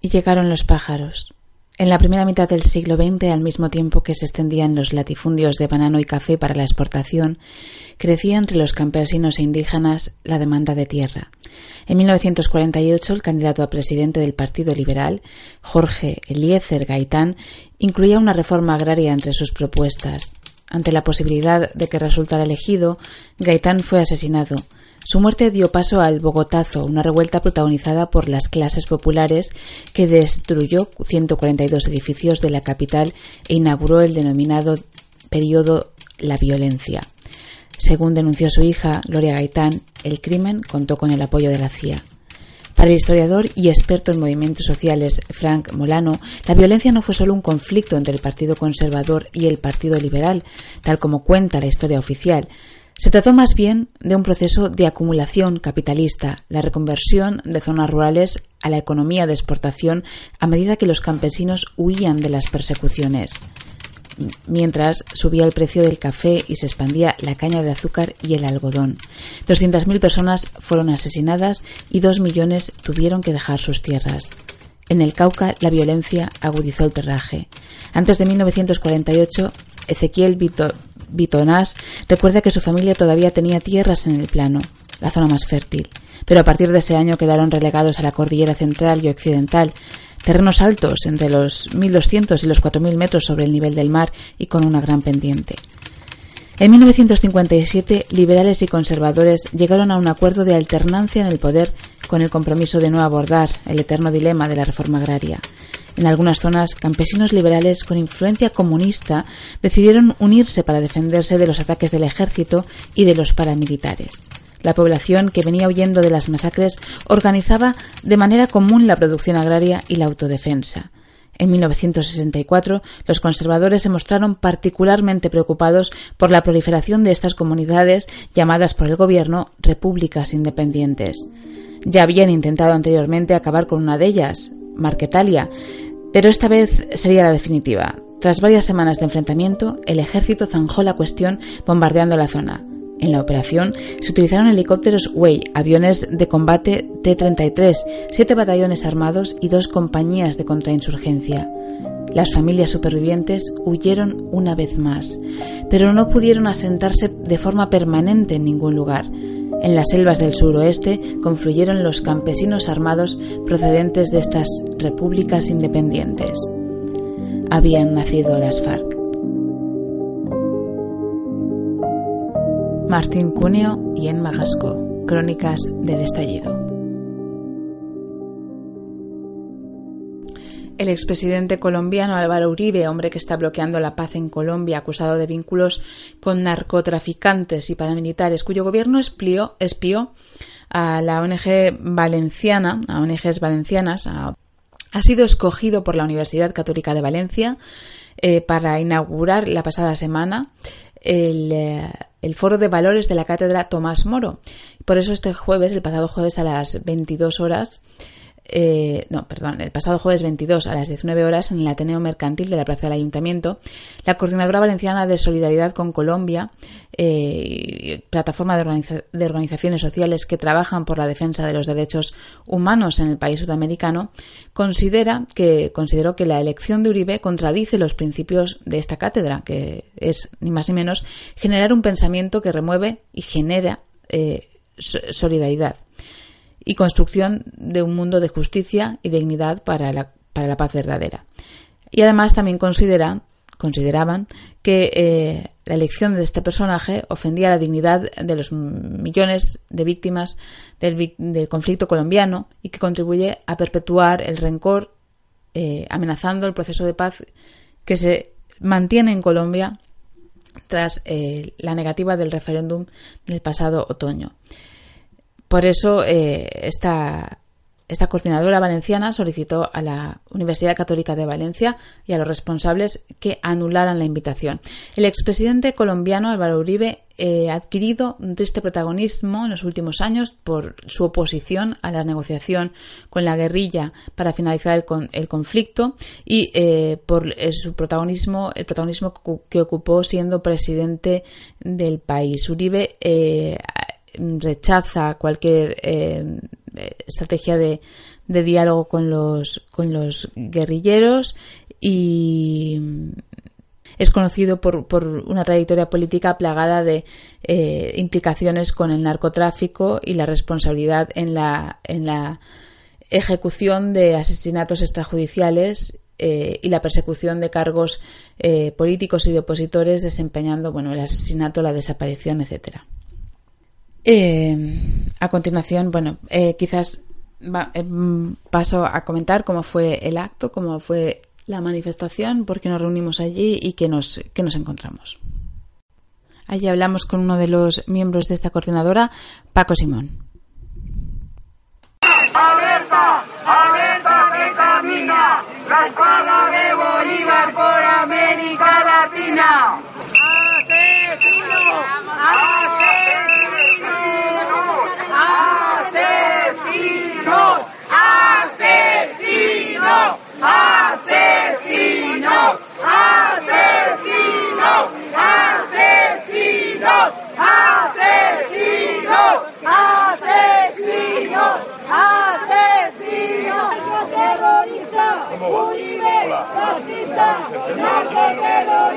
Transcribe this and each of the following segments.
Y llegaron los pájaros. En la primera mitad del siglo XX, al mismo tiempo que se extendían los latifundios de banano y café para la exportación, crecía entre los campesinos e indígenas la demanda de tierra. En 1948, el candidato a presidente del Partido Liberal, Jorge Eliezer Gaitán, incluía una reforma agraria entre sus propuestas. Ante la posibilidad de que resultara elegido, Gaitán fue asesinado, su muerte dio paso al Bogotazo, una revuelta protagonizada por las clases populares que destruyó 142 edificios de la capital e inauguró el denominado periodo La Violencia. Según denunció su hija, Gloria Gaitán, el crimen contó con el apoyo de la CIA. Para el historiador y experto en movimientos sociales Frank Molano, la violencia no fue solo un conflicto entre el Partido Conservador y el Partido Liberal, tal como cuenta la historia oficial, se trató más bien de un proceso de acumulación capitalista, la reconversión de zonas rurales a la economía de exportación a medida que los campesinos huían de las persecuciones, mientras subía el precio del café y se expandía la caña de azúcar y el algodón. 200.000 personas fueron asesinadas y dos millones tuvieron que dejar sus tierras. En el Cauca la violencia agudizó el perraje. Antes de 1948, Ezequiel Vito Bitonás recuerda que su familia todavía tenía tierras en el plano, la zona más fértil, pero a partir de ese año quedaron relegados a la cordillera central y occidental, terrenos altos entre los 1.200 y los 4.000 metros sobre el nivel del mar y con una gran pendiente. En 1957, liberales y conservadores llegaron a un acuerdo de alternancia en el poder con el compromiso de no abordar el eterno dilema de la reforma agraria. En algunas zonas, campesinos liberales con influencia comunista decidieron unirse para defenderse de los ataques del ejército y de los paramilitares. La población que venía huyendo de las masacres organizaba de manera común la producción agraria y la autodefensa. En 1964, los conservadores se mostraron particularmente preocupados por la proliferación de estas comunidades llamadas por el gobierno repúblicas independientes. Ya habían intentado anteriormente acabar con una de ellas, Marquetalia, pero esta vez sería la definitiva. Tras varias semanas de enfrentamiento, el ejército zanjó la cuestión bombardeando la zona. En la operación se utilizaron helicópteros Way, aviones de combate T-33, siete batallones armados y dos compañías de contrainsurgencia. Las familias supervivientes huyeron una vez más, pero no pudieron asentarse de forma permanente en ningún lugar. En las selvas del suroeste confluyeron los campesinos armados procedentes de estas repúblicas independientes. Habían nacido las FARC. Martín Cuneo y En Magasco, Crónicas del Estallido. El expresidente colombiano Álvaro Uribe, hombre que está bloqueando la paz en Colombia, acusado de vínculos con narcotraficantes y paramilitares, cuyo gobierno espió, a la ONG valenciana, a ONGs valencianas, ha sido escogido por la Universidad Católica de Valencia eh, para inaugurar la pasada semana eh, el, foro de valores de la cátedra Tomás Moro. Por eso este jueves, el pasado jueves a las 22 horas, eh, no, perdón, el pasado jueves 22 a las 19 horas en el Ateneo Mercantil de la Plaza del Ayuntamiento, la Coordinadora Valenciana de Solidaridad con Colombia, eh, plataforma de, organizaciones sociales que trabajan por la defensa de los derechos humanos en el país sudamericano, considera que consideró que la elección de Uribe contradice los principios de esta cátedra, que es ni más ni menos generar un pensamiento que remueve y genera eh, solidaridad y construcción de un mundo de justicia y dignidad para la, para la paz verdadera. Y además también considera, consideraban que eh, la elección de este personaje ofendía la dignidad de los millones de víctimas del, conflicto colombiano y que contribuye a perpetuar el rencor, eh, amenazando el proceso de paz que se mantiene en Colombia tras eh, la negativa del referéndum del pasado otoño. Por eso eh, esta, esta coordinadora valenciana solicitó a la Universidad Católica de Valencia y a los responsables que anularan la invitación. El expresidente colombiano Álvaro Uribe eh, ha adquirido un triste protagonismo en los últimos años por su oposición a la negociación con la guerrilla para finalizar el, conflicto y eh, por su protagonismo, el protagonismo que ocupó siendo presidente del país. Uribe rechaza cualquier estrategia de, diálogo con los, con los guerrilleros y es conocido por, por una trayectoria política plagada de eh, implicaciones con el narcotráfico y la responsabilidad en la, en la ejecución de asesinatos extrajudiciales eh, y la persecución de cargos eh, políticos y de opositores desempeñando bueno el asesinato, la desaparición, etcétera. A continuación, bueno, quizás paso a comentar cómo fue el acto, cómo fue la manifestación, por qué nos reunimos allí y qué nos, qué nos encontramos. Allí hablamos con uno de los miembros de esta coordinadora, Paco Simón. ¡Alerta! ¡Alerta que camina! ¡La espada de Bolívar por América Latina! ¡Asesino! ¡Asesino! ¡Asesino! ¡Asesino! asesinos, asesinos, asesinos, asesinos, asesinos, asesinos, narcoterrorista, Uribe, fascista, narcoterrorista,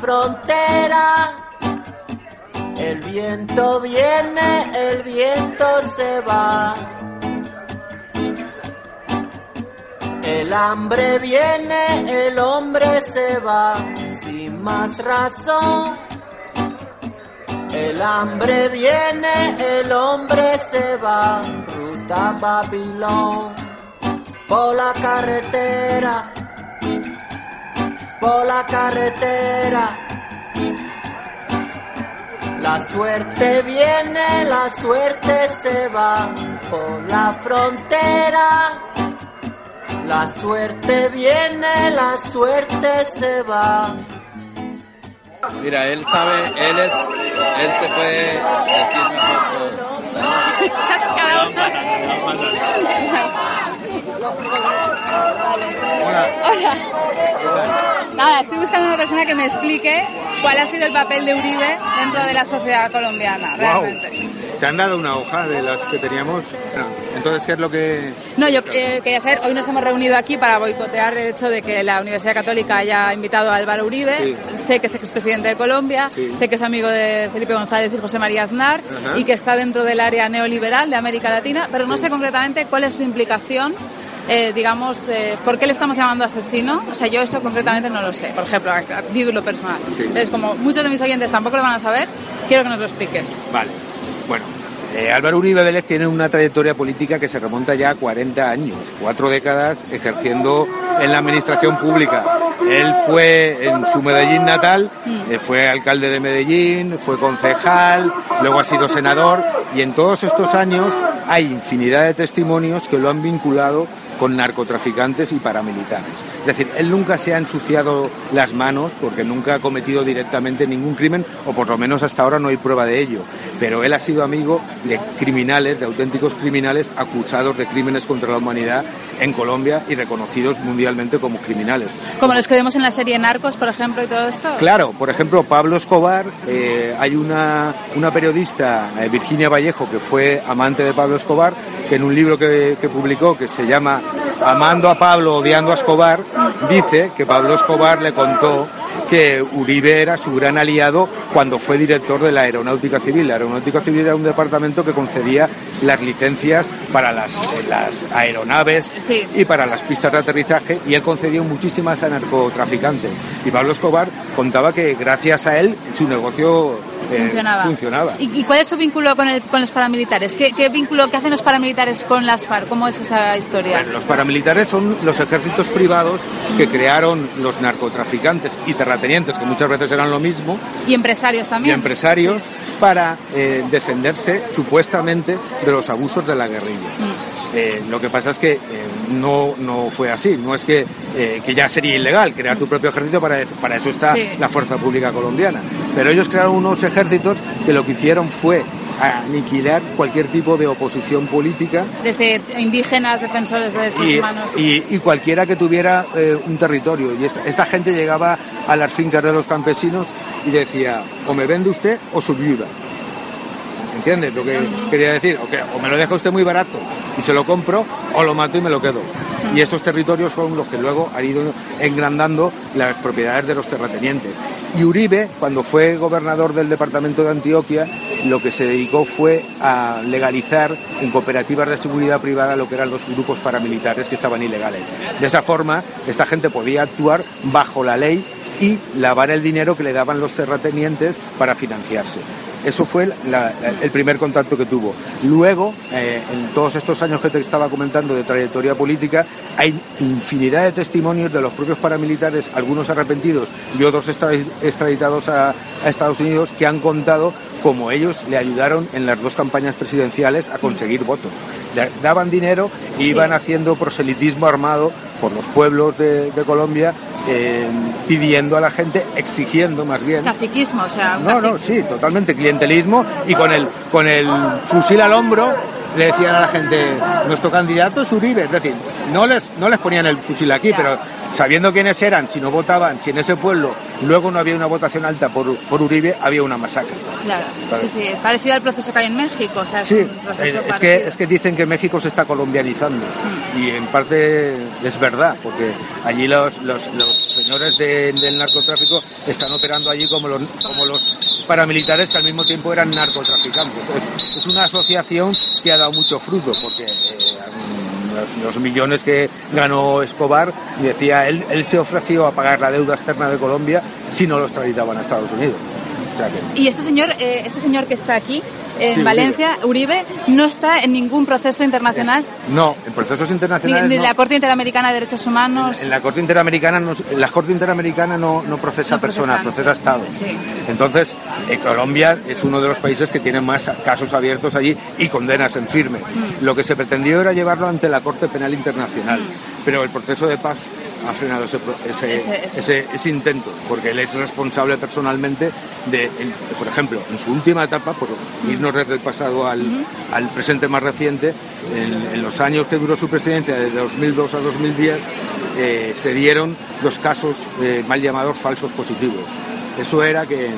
frontera. El viento viene, el viento se va. El hambre viene, el hombre se va, sin más razón. El hambre viene, el hombre se va, ruta Babilón, por la carretera, por la carretera. La suerte viene, la suerte se va, por la frontera. La suerte viene, la suerte se va. Mira, él sabe, él es, él te puede decir mejor Hola. Hola. Nada, estoy buscando una persona que me explique cuál ha sido el papel de Uribe dentro de la sociedad colombiana, realmente. ¿Te han dado una hoja de las que teníamos? Entonces, ¿qué es lo que...? No, yo eh, quería saber, hoy nos hemos reunido aquí para boicotear el hecho de que la Universidad Católica haya invitado a Álvaro Uribe. Sé que es expresidente de Colombia, sé que es amigo de Felipe González y José María Aznar y que está dentro del área neoliberal de América Latina, pero no sé concretamente cuál es su implicación eh, digamos, eh, ¿por qué le estamos llamando asesino? O sea, yo eso concretamente no lo sé, por ejemplo, a título personal. Entonces, como muchos de mis oyentes tampoco lo van a saber, quiero que nos lo expliques. Vale. Bueno, eh, Álvaro Uribe Vélez tiene una trayectoria política que se remonta ya a 40 años, cuatro décadas ejerciendo en la administración pública. Él fue en su Medellín natal, mm. eh, fue alcalde de Medellín, fue concejal, luego ha sido senador y en todos estos años hay infinidad de testimonios que lo han vinculado con narcotraficantes y paramilitares. Es decir, él nunca se ha ensuciado las manos porque nunca ha cometido directamente ningún crimen, o por lo menos hasta ahora no hay prueba de ello. Pero él ha sido amigo de criminales, de auténticos criminales acusados de crímenes contra la humanidad en Colombia y reconocidos mundialmente como criminales. Como los que vemos en la serie Narcos, por ejemplo, y todo esto. Claro, por ejemplo, Pablo Escobar, eh, hay una, una periodista, eh, Virginia Vallejo, que fue amante de Pablo Escobar, que en un libro que, publicó que se llama Amando a Pablo, odiando a Escobar, dice que Pablo Escobar le contó que Uribe era su gran aliado cuando fue director de la Aeronáutica Civil. La Aeronáutica Civil era un departamento que concedía las licencias para las, eh, las aeronaves y para las pistas de aterrizaje y él concedió muchísimas a narcotraficantes. Y Pablo Escobar contaba que gracias a él su negocio eh, funcionaba. ¿Y, cuál es su vínculo con, el, con los paramilitares? ¿Qué, ¿Qué, vínculo que hacen los paramilitares con las FARC? ¿Cómo es esa historia? los paramilitares son los ejércitos privados que crearon los narcotraficantes y terratenientes, que muchas veces eran lo mismo. Y empresarios también. Y empresarios para eh, defenderse supuestamente de los abusos de la guerrilla. Eh, lo que pasa es que no, no fue así, no es que, que, ya sería ilegal crear tu propio ejército, para, para eso está la Fuerza Pública Colombiana. Pero ellos crearon unos ejércitos que lo que hicieron fue aniquilar cualquier tipo de oposición política. Desde indígenas, defensores de derechos humanos. Y, cualquiera que tuviera eh, un territorio. Y esta, gente llegaba a las fincas de los campesinos y decía, o me vende usted o su viuda. ¿Entiendes lo que quería decir? O, o me lo deja usted muy barato y se lo compro, o lo mato y me lo quedo. Y estos territorios son los que luego han ido engrandando las propiedades de los terratenientes. Y Uribe, cuando fue gobernador del departamento de Antioquia, lo que se dedicó fue a legalizar en cooperativas de seguridad privada lo que eran los grupos paramilitares que estaban ilegales. De esa forma, esta gente podía actuar bajo la ley y lavar el dinero que le daban los terratenientes para financiarse. Eso fue el primer contacto que tuvo. Luego, eh, en todos estos años que te estaba comentando de trayectoria política, hay infinidad de testimonios de los propios paramilitares, algunos arrepentidos y otros extraditados a, Estados Unidos, que han contado cómo ellos le ayudaron en las dos campañas presidenciales a conseguir votos. daban dinero y iban haciendo proselitismo armado por los pueblos de Colombia eh, pidiendo a la gente, exigiendo más bien. Caciquismo, o sea. No, no, sí, totalmente clientelismo y con el, con el fusil al hombro le decían a la gente, nuestro candidato es Uribe, es decir, no les, no les ponían el fusil aquí, pero sabiendo quiénes eran, si no votaban, si en ese pueblo luego no había una votación alta por, Uribe, había una masacre. Claro, sí, sí, parecido al proceso que hay en México. O sea, sí, es, que, es que dicen que México se está colombianizando mm. y en parte es verdad, porque allí los, los, señores del narcotráfico están operando allí como los, como los paramilitares que al mismo tiempo eran narcotraficantes. Es, una asociación que ha dado mucho fruto, porque... Eh, los, millones que ganó Escobar, y decía, él, él se ofreció a pagar la deuda externa de Colombia si no lo extraditaban a Estados Unidos. Y este señor, eh, este señor que está aquí, en Valencia, Uribe. no está en ningún proceso internacional. No, en procesos internacionales. Ni, en la Corte Interamericana de Derechos Humanos. En, la Corte Interamericana no, la Corte Interamericana no, no procesa personas, procesa Estados. Entonces, eh, Colombia es uno de los países que tiene más casos abiertos allí y condenas en firme. Mm. Lo que se pretendió era llevarlo ante la Corte Penal Internacional, mm. pero el proceso de paz ha frenado ese, ese, intento, porque él es responsable personalmente de, por ejemplo, en su última etapa, por irnos desde el pasado al, al presente más reciente, en, los años que duró su presidencia, de 2002 a 2010, eh, se dieron los casos eh, mal llamados falsos positivos. Eso era que eh,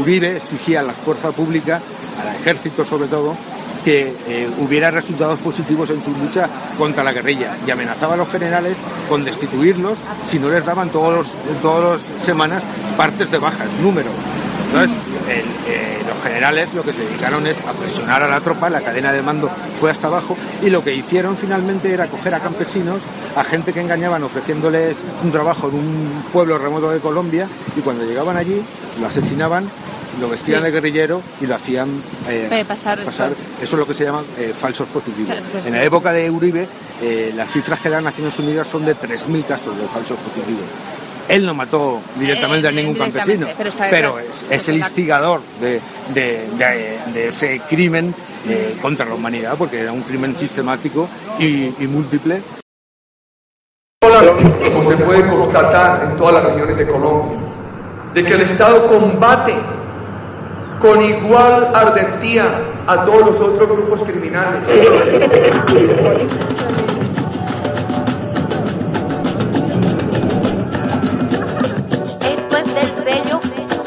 Uribe exigía a la fuerza pública, al ejército sobre todo, que eh, hubiera resultados positivos en su lucha contra la guerrilla. Y amenazaba a los generales con destituirlos si no les daban todos todas las semanas partes de bajas, números. Entonces, eh, los generales lo que se dedicaron es a presionar a la tropa, la cadena de mando fue hasta abajo y lo que hicieron finalmente era coger a campesinos, a gente que engañaban ofreciéndoles un trabajo en un pueblo remoto de Colombia y cuando llegaban allí lo asesinaban lo vestían de guerrillero y lo hacían eh, pasar, Eso es lo que se llama eh, falsos positivos. En la época de Uribe, eh, las cifras que dan Naciones Unidas son de 3.000 casos de falsos positivos. Él no mató directamente a ningún campesino, pero, es, el instigador de, ese crimen contra la humanidad, porque era un crimen sistemático y, y múltiple. Como se puede constatar en todas las regiones de Colombia, de que el Estado combate con igual ardentía a todos los otros grupos criminales. Esto es del sello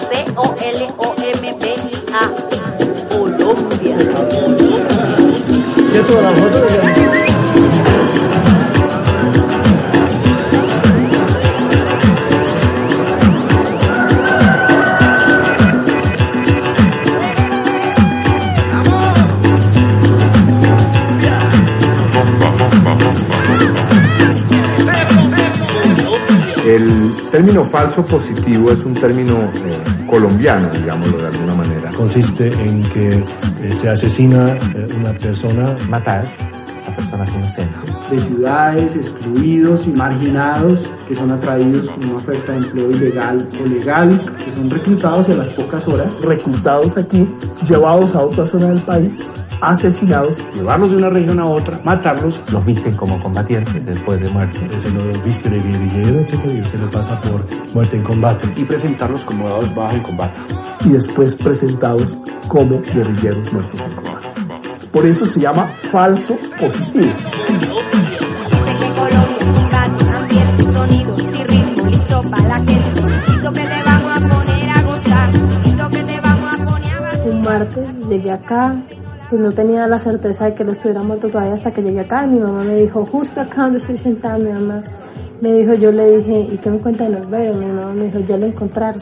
C-O-L-O-M-B-I-A. Colombia. Término falso positivo es un término eh, colombiano, digámoslo de alguna manera. Consiste en que eh, se asesina eh, una persona. Matar a personas inocentes. De ciudades, excluidos y marginados, que son atraídos con una oferta de empleo ilegal o legal, que son reclutados a las pocas horas. Reclutados aquí, llevados a otra zona del país asesinados, llevarlos de una región a otra, matarlos. Los visten como combatientes después de muerte. Se lo viste de guerrillero, etcétera, y se lo pasa por muerte en combate. Y presentarlos como dados bajo en combate. Y después presentados como guerrilleros muertos en combate. Por eso se llama falso positivo. Un martes llegué acá, pues no tenía la certeza de que lo estuviera muerto todavía hasta que llegué acá y mi mamá me dijo, justo acá donde estoy sentada, mi mamá me dijo, yo le dije, ¿y qué me cuenta de los veros? Mi mamá me dijo, ya lo encontraron.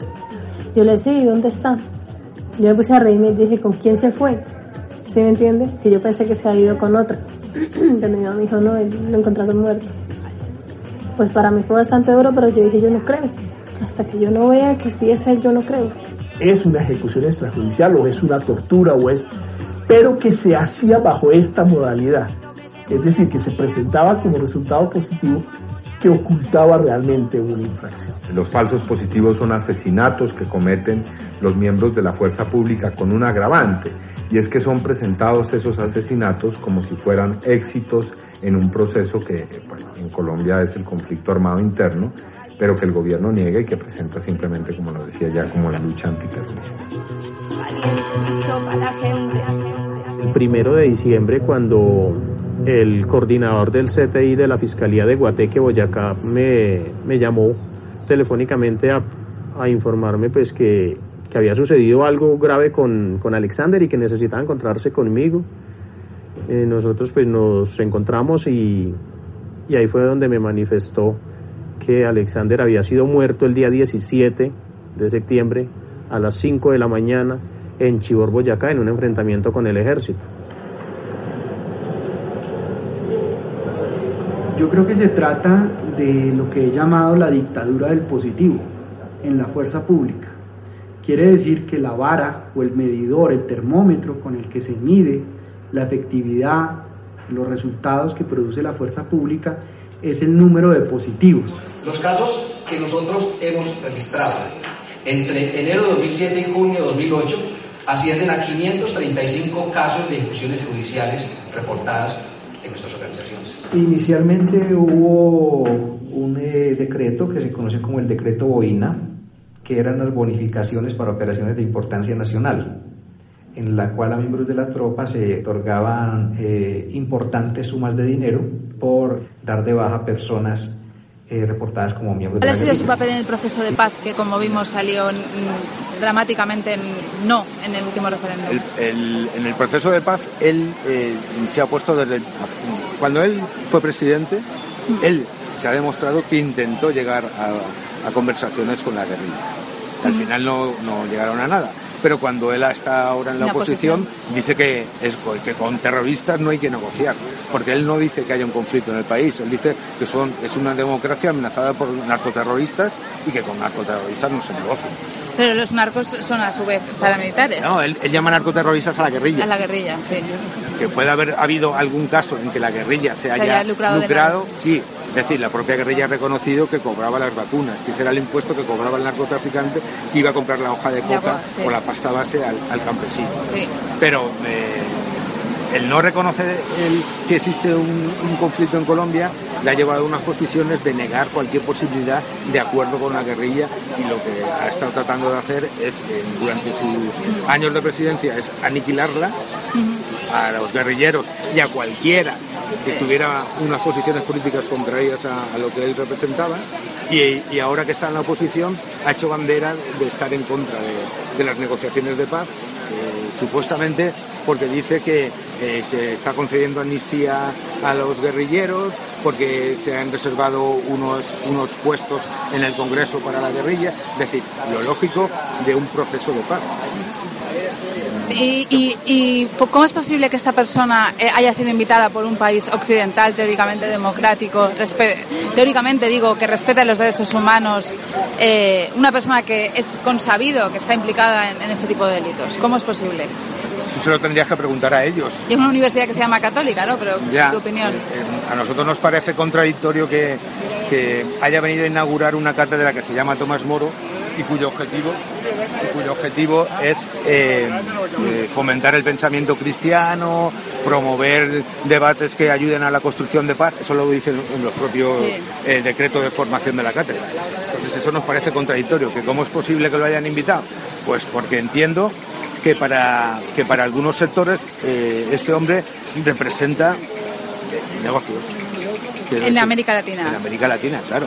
Yo le dije, sí, ¿dónde está? Yo me puse a reírme y dije, ¿con quién se fue? ¿Sí me entiende? Que yo pensé que se había ido con otra. Cuando mi mamá me dijo, no, lo encontraron muerto. Pues para mí fue bastante duro, pero yo dije, yo no creo. Hasta que yo no vea que sí es él, yo no creo. ¿Es una ejecución extrajudicial o es una tortura o es pero que se hacía bajo esta modalidad. Es decir, que se presentaba como resultado positivo que ocultaba realmente una infracción. Los falsos positivos son asesinatos que cometen los miembros de la fuerza pública con un agravante, y es que son presentados esos asesinatos como si fueran éxitos en un proceso que bueno, en Colombia es el conflicto armado interno, pero que el gobierno niega y que presenta simplemente, como lo decía ya, como la lucha antiterrorista. Primero de diciembre, cuando el coordinador del CTI de la Fiscalía de Guateque, Boyacá, me, me llamó telefónicamente a, a informarme pues que, que, había sucedido algo grave con, con, Alexander y que necesitaba encontrarse conmigo. Eh, nosotros pues nos encontramos y, y ahí fue donde me manifestó que Alexander había sido muerto el día 17 de septiembre a las 5 de la mañana en Chibor, Boyacá, en un enfrentamiento con el ejército. Yo creo que se trata de lo que he llamado la dictadura del positivo en la fuerza pública. Quiere decir que la vara o el medidor, el termómetro con el que se mide la efectividad, los resultados que produce la fuerza pública es el número de positivos. Los casos que nosotros hemos registrado entre enero de 2007 y junio de 2008 ascienden a 535 casos de ejecuciones judiciales reportadas en nuestras organizaciones. Inicialmente hubo un eh, decreto que se conoce como el decreto Boina, que eran las bonificaciones para operaciones de importancia nacional, en la cual a miembros de la tropa se otorgaban eh, importantes sumas de dinero por dar de baja personas eh, reportadas como miembros ¿Cuál de la ha sido su papel en el proceso de paz, que como vimos salió mm, dramáticamente en no en el último referéndum? El- el- en el proceso de paz, él eh, se ha puesto desde... cuando él fue presidente, él se ha demostrado que intentó llegar a, a conversaciones con la guerrilla. Al final no, no llegaron a nada. Pero cuando él está ahora en la, oposición, oposición. dice que, es, que con terroristas no hay que negociar. Porque él no dice que haya un conflicto en el país. Él dice que son, es una democracia amenazada por narcoterroristas y que con narcoterroristas no se negocia. Pero los narcos son a su vez paramilitares. No, él, él llama narcoterroristas a la guerrilla. A la guerrilla, sí. que puede haber habido algún caso en que la guerrilla se Se haya, lucrado sí. Es decir, la propia guerrilla ha reconocido que cobraba las vacunas, que ese era el impuesto que cobraba el narcotraficante que iba a comprar la hoja de coca sí. o la pasta base al, al campesino. Sí. Pero eh, el no reconocer el- que existe un, un conflicto en Colombia le ha llevado a unas posiciones de negar cualquier posibilidad de acuerdo con la guerrilla y lo que ha estado tratando de hacer es, eh, durante sus años de presidencia, es aniquilarla a los guerrilleros y a cualquiera que tuviera unas posiciones políticas contrarias a, lo que él representaba y, ahora que está en la oposición ha hecho bandera de estar en contra de, de las negociaciones de paz eh, supuestamente porque dice que eh, se está concediendo amnistía a los guerrilleros porque se han reservado unos, unos puestos en el Congreso para la guerrilla, es decir, lo lógico de un proceso de paz. ¿Y, y, y cómo es posible que esta persona eh, haya sido invitada por un país occidental, teóricamente democrático, teóricamente digo, que respeta los derechos humanos, eh, una persona que es consabido que está implicada en, en, este tipo de delitos? ¿Cómo es posible? Eso se lo tendrías que preguntar a ellos. Y es una universidad que se llama católica, ¿no? Pero, ya, ¿tu opinión? Eh, a nosotros nos parece contradictorio que, que haya venido a inaugurar una cátedra que se llama Tomás Moro y cuyo objetivo, cuyo objetivo es eh, eh, fomentar el pensamiento cristiano, promover debates que ayuden a la construcción de paz, eso lo dicen en los propios eh, decretos de formación de la cátedra. Entonces eso nos parece contradictorio, que cómo es posible que lo hayan invitado, pues porque entiendo que para, que para algunos sectores eh, este hombre representa negocios. En América Latina. En América Latina, claro.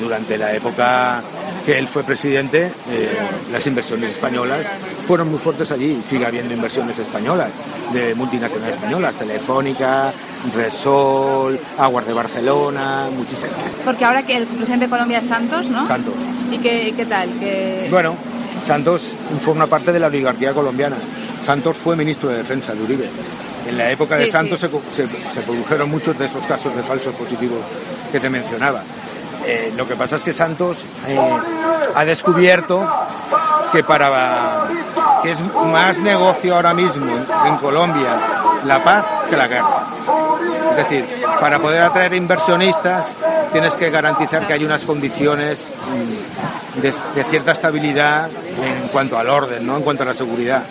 Durante la época que él fue presidente, eh, las inversiones españolas fueron muy fuertes allí. Sigue habiendo inversiones españolas, de multinacionales españolas, Telefónica, Resol, Aguas de Barcelona, muchísimas. Porque ahora que el presidente de Colombia es Santos, ¿no? Santos. ¿Y qué, qué tal? ¿Qué... Bueno, Santos forma parte de la oligarquía colombiana. Santos fue ministro de Defensa de Uribe. En la época de Sí, Santos sí. Se, se- se produjeron muchos de esos casos de falsos positivos que te mencionaba. Eh, lo que pasa es que Santos eh, ha descubierto que para que es más negocio ahora mismo en Colombia la paz que la guerra. Es decir, para poder atraer inversionistas tienes que garantizar que hay unas condiciones mm, de, de cierta estabilidad en cuanto al orden, ¿no? en cuanto a la seguridad.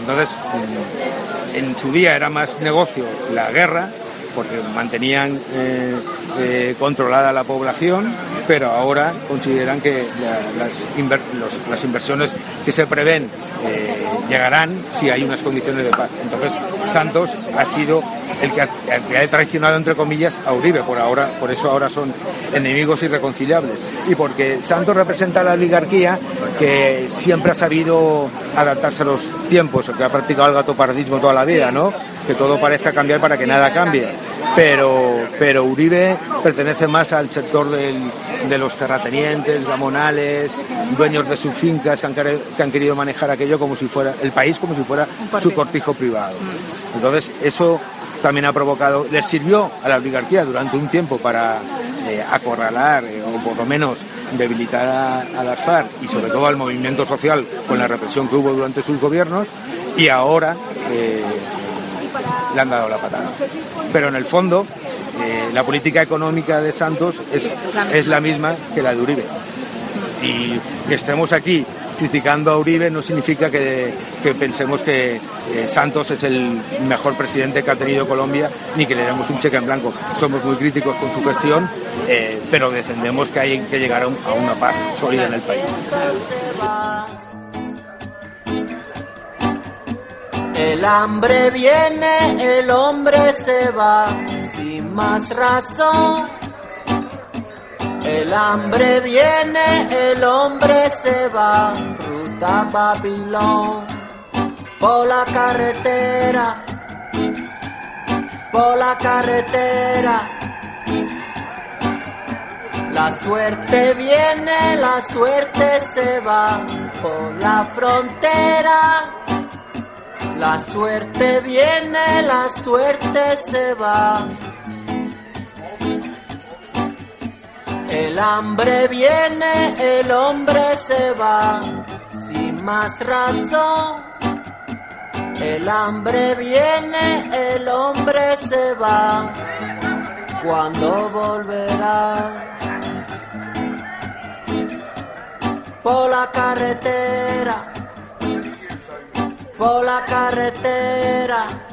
Entonces, mm, en su día era más negocio la guerra, porque mantenían eh, eh, controlada la población, pero ahora consideran que la- las, inver- los- las inversiones que se prevén eh, llegarán si hay unas condiciones de paz. Entonces, Santos ha sido el que ha, el que ha traicionado, entre comillas, a Uribe, por, ahora, por eso ahora son enemigos irreconciliables. Y porque Santos representa a la oligarquía que siempre ha sabido adaptarse a los tiempos, que ha practicado el gatopardismo toda la vida, ¿no? Que todo parezca cambiar para que nada cambie. Pero, pero Uribe pertenece más al sector del- de los terratenientes, gamonales, dueños de sus fincas que han, quere- que han querido manejar aquello como si fuera el país como si fuera su cortijo privado. Entonces eso también ha provocado, les sirvió a la oligarquía durante un tiempo para eh, acorralar eh, o por lo menos debilitar a, a las FARC y sobre todo al movimiento social con la represión que hubo durante sus gobiernos y ahora eh, le han dado la patada. Pero en el fondo, eh, la política económica de Santos es, es la misma que la de Uribe. Y que estemos aquí criticando a Uribe no significa que, que pensemos que eh, Santos es el mejor presidente que ha tenido Colombia ni que le demos un cheque en blanco. Somos muy críticos con su gestión, eh, pero defendemos que hay que llegar a, un- a una paz sólida en el país. El hambre viene, el hombre se va, sin más razón. El hambre viene, el hombre se va, ruta Babilón, por la carretera, por la carretera. La suerte viene, la suerte se va, por la frontera. La suerte viene, la suerte se va. El hambre viene, el hombre se va, sin más razón. El hambre viene, el hombre se va. ¿Cuándo volverá? Por la carretera por la carretera